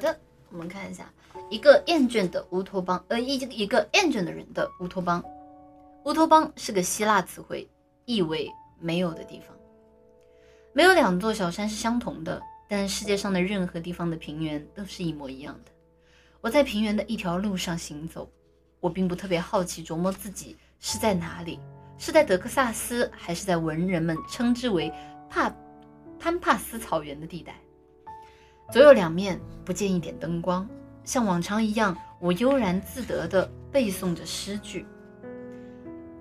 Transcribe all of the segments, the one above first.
的，我们看一下一个厌倦的乌托邦，呃，一一个厌倦的人的乌托邦。乌托邦是个希腊词汇，意为没有的地方。没有两座小山是相同的，但世界上的任何地方的平原都是一模一样的。我在平原的一条路上行走，我并不特别好奇琢磨自己是在哪里，是在德克萨斯，还是在文人们称之为帕潘帕斯草原的地带。左右两面不见一点灯光，像往常一样，我悠然自得地背诵着诗句。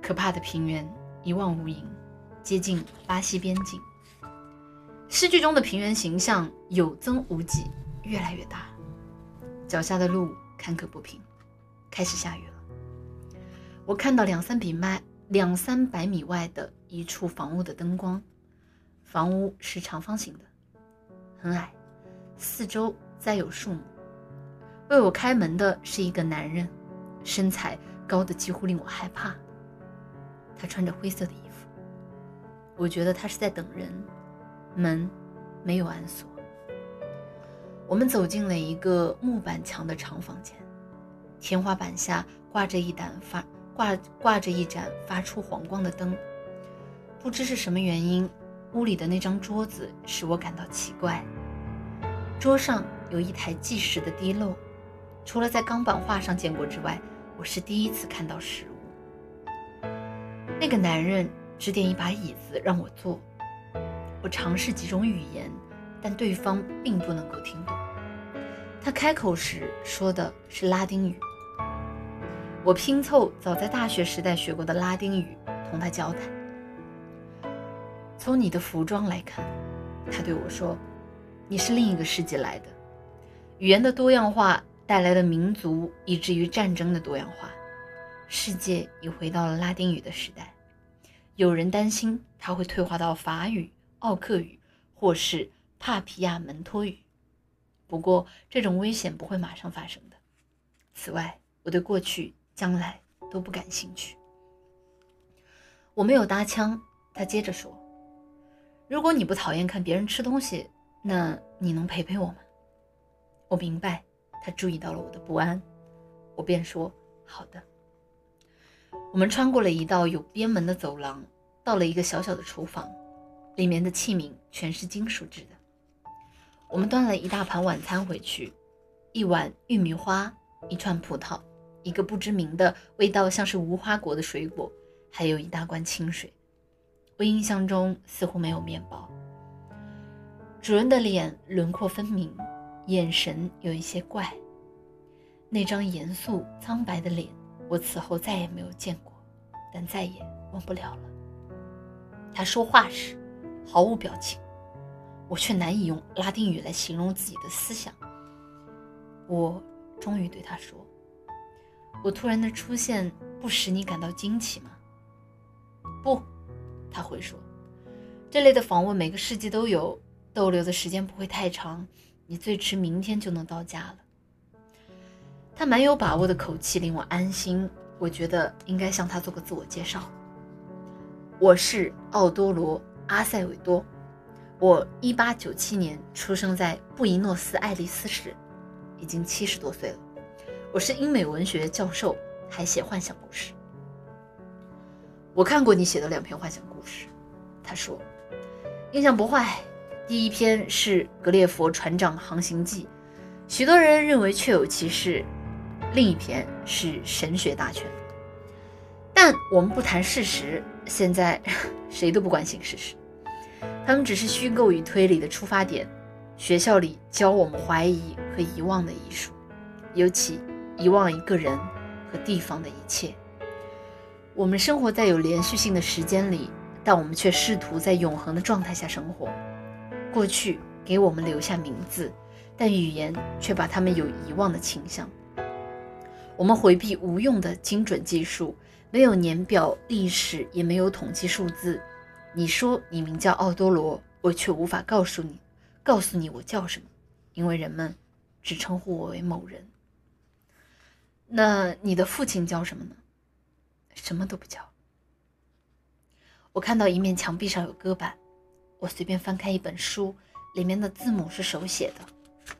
可怕的平原一望无垠，接近巴西边境。诗句中的平原形象有增无减，越来越大。脚下的路坎坷不平，开始下雨了。我看到两三米外、两三百米外的一处房屋的灯光，房屋是长方形的，很矮，四周栽有树木。为我开门的是一个男人，身材高的几乎令我害怕。他穿着灰色的衣服，我觉得他是在等人。门没有安锁。我们走进了一个木板墙的长房间，天花板下挂着一盏发挂挂着一盏发出黄光的灯。不知是什么原因，屋里的那张桌子使我感到奇怪。桌上有一台计时的滴漏，除了在钢板画上见过之外，我是第一次看到实物。那个男人指点一把椅子让我坐。我尝试几种语言，但对方并不能够听懂。他开口时说的是拉丁语。我拼凑早在大学时代学过的拉丁语同他交谈。从你的服装来看，他对我说，你是另一个世界来的。语言的多样化带来了民族以至于战争的多样化。世界已回到了拉丁语的时代。有人担心它会退化到法语。奥克语，或是帕皮亚门托语。不过，这种危险不会马上发生的。此外，我对过去、将来都不感兴趣。我没有搭腔。他接着说：“如果你不讨厌看别人吃东西，那你能陪陪我吗？”我明白，他注意到了我的不安。我便说：“好的。”我们穿过了一道有边门的走廊，到了一个小小的厨房。里面的器皿全是金属制的。我们端了一大盘晚餐回去，一碗玉米花，一串葡萄，一个不知名的、味道像是无花果的水果，还有一大罐清水。我印象中似乎没有面包。主人的脸轮廓分明，眼神有一些怪。那张严肃苍白的脸，我此后再也没有见过，但再也忘不了了。他说话时。毫无表情，我却难以用拉丁语来形容自己的思想。我终于对他说：“我突然的出现不使你感到惊奇吗？”“不。”他会说，“这类的访问每个世纪都有，逗留的时间不会太长，你最迟明天就能到家了。”他蛮有把握的口气令我安心。我觉得应该向他做个自我介绍。我是奥多罗。阿塞韦多，我一八九七年出生在布宜诺斯艾利斯市，已经七十多岁了。我是英美文学教授，还写幻想故事。我看过你写的两篇幻想故事，他说，印象不坏。第一篇是《格列佛船长航行记》，许多人认为确有其事；另一篇是《神学大全》。但我们不谈事实，现在 谁都不关心事实。他们只是虚构与推理的出发点。学校里教我们怀疑和遗忘的艺术，尤其遗忘一个人和地方的一切。我们生活在有连续性的时间里，但我们却试图在永恒的状态下生活。过去给我们留下名字，但语言却把他们有遗忘的倾向。我们回避无用的精准技术，没有年表、历史，也没有统计数字。你说你名叫奥多罗，我却无法告诉你，告诉你我叫什么，因为人们只称呼我为某人。那你的父亲叫什么呢？什么都不叫。我看到一面墙壁上有搁板，我随便翻开一本书，里面的字母是手写的。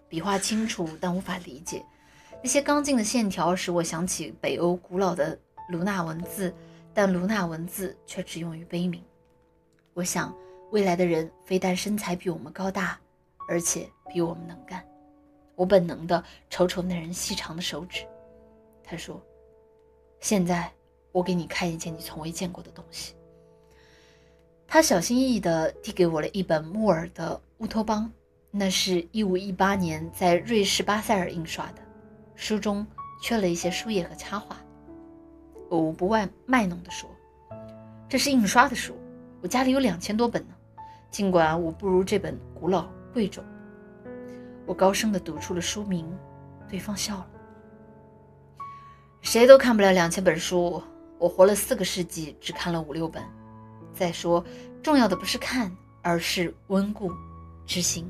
笔画清楚，但无法理解。那些刚劲的线条使我想起北欧古老的卢纳文字，但卢纳文字却只用于悲鸣。我想，未来的人非但身材比我们高大，而且比我们能干。我本能地瞅瞅那人细长的手指。他说：“现在，我给你看一件你从未见过的东西。”他小心翼翼地递给我了一本木耳的乌托邦，那是一五一八年在瑞士巴塞尔印刷的，书中缺了一些书页和插画。我不外卖弄地说：“这是印刷的书。”我家里有两千多本呢，尽管我不如这本古老贵重。我高声地读出了书名，对方笑了。谁都看不了两千本书，我活了四个世纪，只看了五六本。再说，重要的不是看，而是温故知新。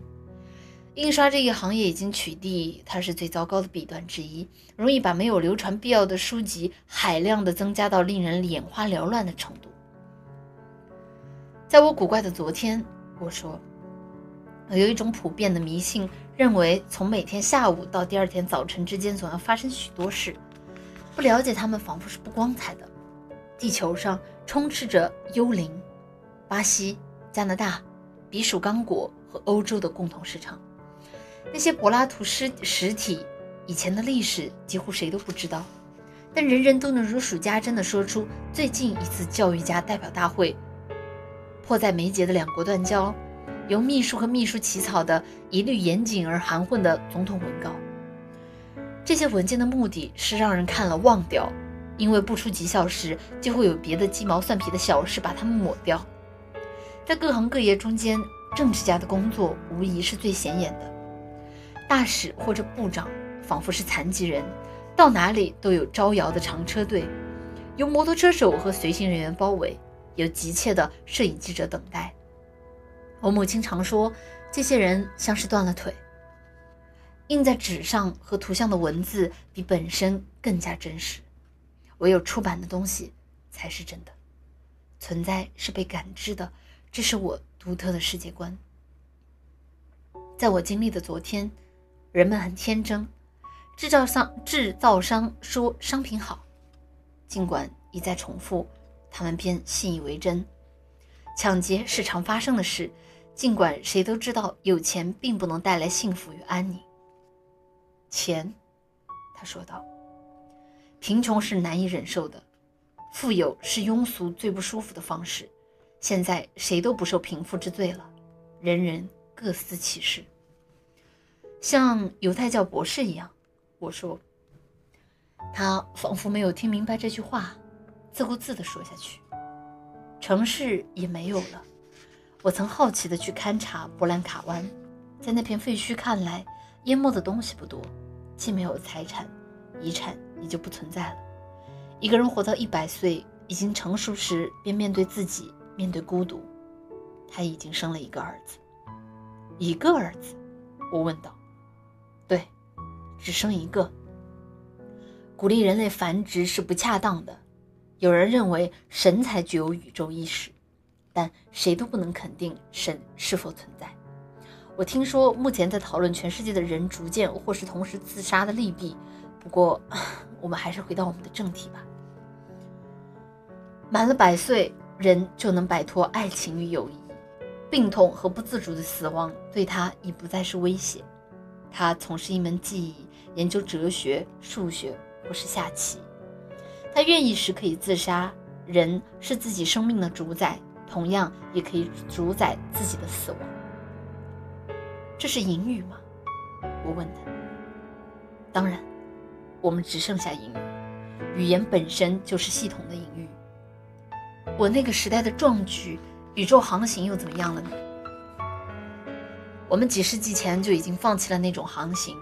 印刷这一行业已经取缔，它是最糟糕的弊端之一，容易把没有流传必要的书籍海量的增加到令人眼花缭乱的程度。在我古怪的昨天，我说，有一种普遍的迷信，认为从每天下午到第二天早晨之间总要发生许多事，不了解他们仿佛是不光彩的。地球上充斥着幽灵，巴西、加拿大、比属刚果和欧洲的共同市场。那些柏拉图尸实体以前的历史几乎谁都不知道，但人人都能如数家珍地说出最近一次教育家代表大会。迫在眉睫的两国断交，由秘书和秘书起草的一律严谨而含混的总统文告。这些文件的目的是让人看了忘掉，因为不出几小时就会有别的鸡毛蒜皮的小事把它们抹掉。在各行各业中间，政治家的工作无疑是最显眼的。大使或者部长仿佛是残疾人，到哪里都有招摇的长车队，由摩托车手和随行人员包围。有急切的摄影记者等待。我母亲常说，这些人像是断了腿。印在纸上和图像的文字比本身更加真实，唯有出版的东西才是真的。存在是被感知的，这是我独特的世界观。在我经历的昨天，人们很天真，制造商制造商说商品好，尽管一再重复。他们便信以为真。抢劫是常发生的事，尽管谁都知道有钱并不能带来幸福与安宁。钱，他说道，贫穷是难以忍受的，富有是庸俗最不舒服的方式。现在谁都不受贫富之罪了，人人各司其事。像犹太教博士一样，我说。他仿佛没有听明白这句话。自顾自地说下去。城市也没有了。我曾好奇地去勘察波兰卡湾，在那片废墟看来，淹没的东西不多，既没有财产，遗产也就不存在了。一个人活到一百岁，已经成熟时，便面对自己，面对孤独。他已经生了一个儿子，一个儿子？我问道。对，只生一个。鼓励人类繁殖是不恰当的。有人认为神才具有宇宙意识，但谁都不能肯定神是否存在。我听说目前在讨论全世界的人逐渐或是同时自杀的利弊。不过，我们还是回到我们的正题吧。满了百岁，人就能摆脱爱情与友谊，病痛和不自主的死亡对他已不再是威胁。他从事一门技艺，研究哲学、数学或是下棋。他愿意时可以自杀。人是自己生命的主宰，同样也可以主宰自己的死亡。这是隐语吗？我问他。当然，我们只剩下隐语。语言本身就是系统的隐喻。我那个时代的壮举，宇宙航行又怎么样了呢？我们几世纪前就已经放弃了那种航行。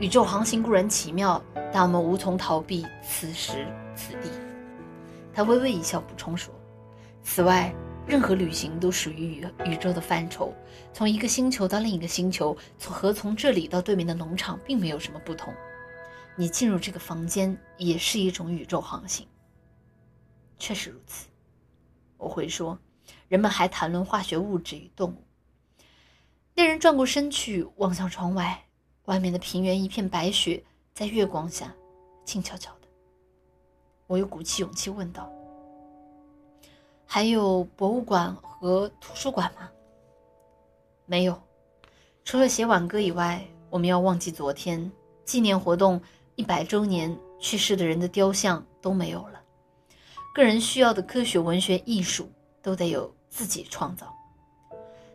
宇宙航行固然奇妙，但我们无从逃避此时。此地，他微微一笑，补充说：“此外，任何旅行都属于宇宇宙的范畴。从一个星球到另一个星球，从和从这里到对面的农场，并没有什么不同。你进入这个房间，也是一种宇宙航行。确实如此。”我会说：“人们还谈论化学物质与动物。”那人转过身去，望向窗外。外面的平原一片白雪，在月光下静悄悄的。我又鼓起勇气问道：“还有博物馆和图书馆吗？”“没有，除了写挽歌以外，我们要忘记昨天。纪念活动一百周年，去世的人的雕像都没有了。个人需要的科学、文学、艺术，都得有自己创造。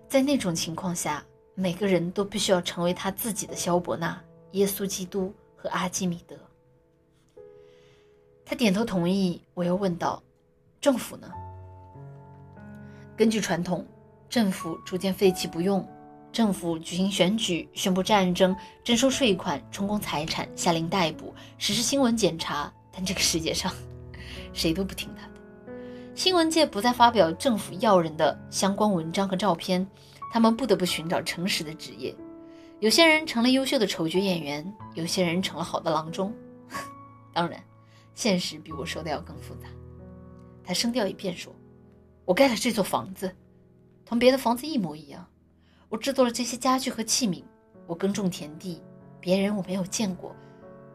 在那种情况下。”每个人都必须要成为他自己的肖伯纳、耶稣基督和阿基米德。他点头同意。我又问道：“政府呢？”根据传统，政府逐渐废弃不用。政府举行选举，宣布战争，征收税款，充公财产，下令逮捕，实施新闻检查。但这个世界上，谁都不听他的。新闻界不再发表政府要人的相关文章和照片。他们不得不寻找诚实的职业，有些人成了优秀的丑角演员，有些人成了好的郎中。当然，现实比我说的要更复杂。他声调一变说：“我盖了这座房子，同别的房子一模一样。我制作了这些家具和器皿，我耕种田地，别人我没有见过，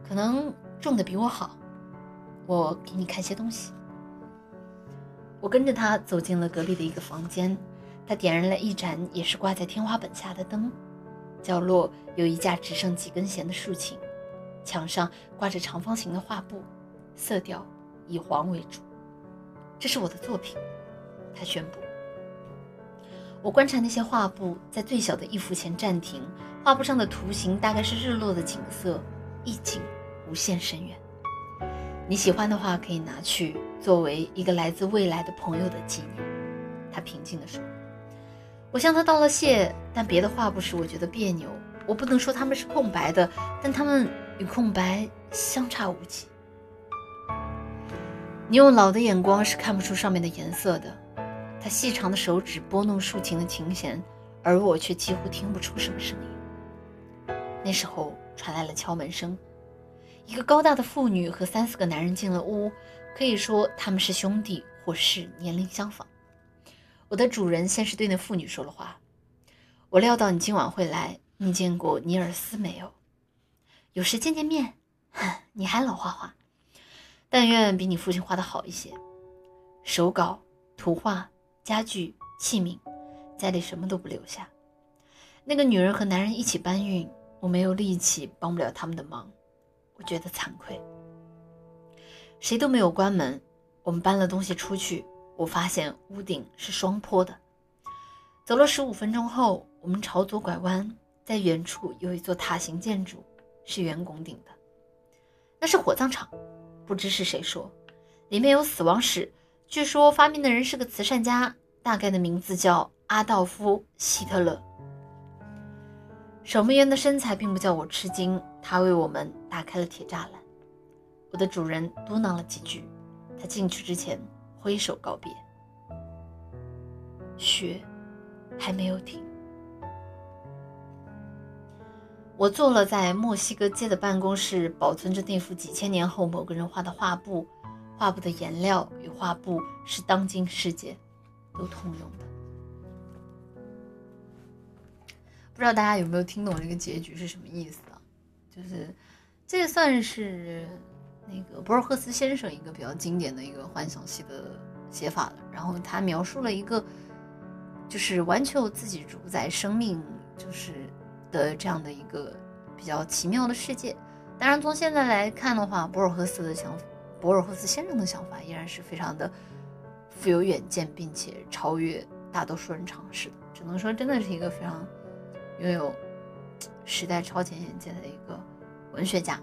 可能种的比我好。我给你看些东西。”我跟着他走进了隔壁的一个房间。他点燃了一盏也是挂在天花板下的灯，角落有一架只剩几根弦的竖琴，墙上挂着长方形的画布，色调以黄为主。这是我的作品，他宣布。我观察那些画布，在最小的一幅前暂停。画布上的图形大概是日落的景色，意境无限深远。你喜欢的话，可以拿去作为一个来自未来的朋友的纪念。他平静地说。我向他道了谢，但别的画布使我觉得别扭。我不能说它们是空白的，但它们与空白相差无几。你用老的眼光是看不出上面的颜色的。他细长的手指拨弄竖琴的琴弦，而我却几乎听不出什么声音。那时候传来了敲门声，一个高大的妇女和三四个男人进了屋，可以说他们是兄弟或是年龄相仿。我的主人先是对那妇女说了话：“我料到你今晚会来。你见过尼尔斯没有？有时见见面。你还老画画，但愿比你父亲画的好一些。手稿、图画、家具、器皿，家里什么都不留下。那个女人和男人一起搬运，我没有力气帮不了他们的忙，我觉得惭愧。谁都没有关门，我们搬了东西出去。”我发现屋顶是双坡的。走了十五分钟后，我们朝左拐弯，在远处有一座塔形建筑，是圆拱顶的。那是火葬场，不知是谁说，里面有死亡史。据说发明的人是个慈善家，大概的名字叫阿道夫·希特勒。守门员的身材并不叫我吃惊，他为我们打开了铁栅栏。我的主人嘟囔了几句，他进去之前。挥手告别，雪还没有停。我坐了在墨西哥街的办公室，保存着那幅几千年后某个人画的画布。画布的颜料与画布是当今世界都通用的。不知道大家有没有听懂这个结局是什么意思啊？就是这算是。那个博尔赫斯先生一个比较经典的一个幻想系的写法了，然后他描述了一个就是完全有自己主宰生命就是的这样的一个比较奇妙的世界。当然，从现在来看的话，博尔赫斯的想，博尔赫斯先生的想法依然是非常的富有远见，并且超越大多数人尝试的。只能说，真的是一个非常拥有时代超前眼界的一个文学家。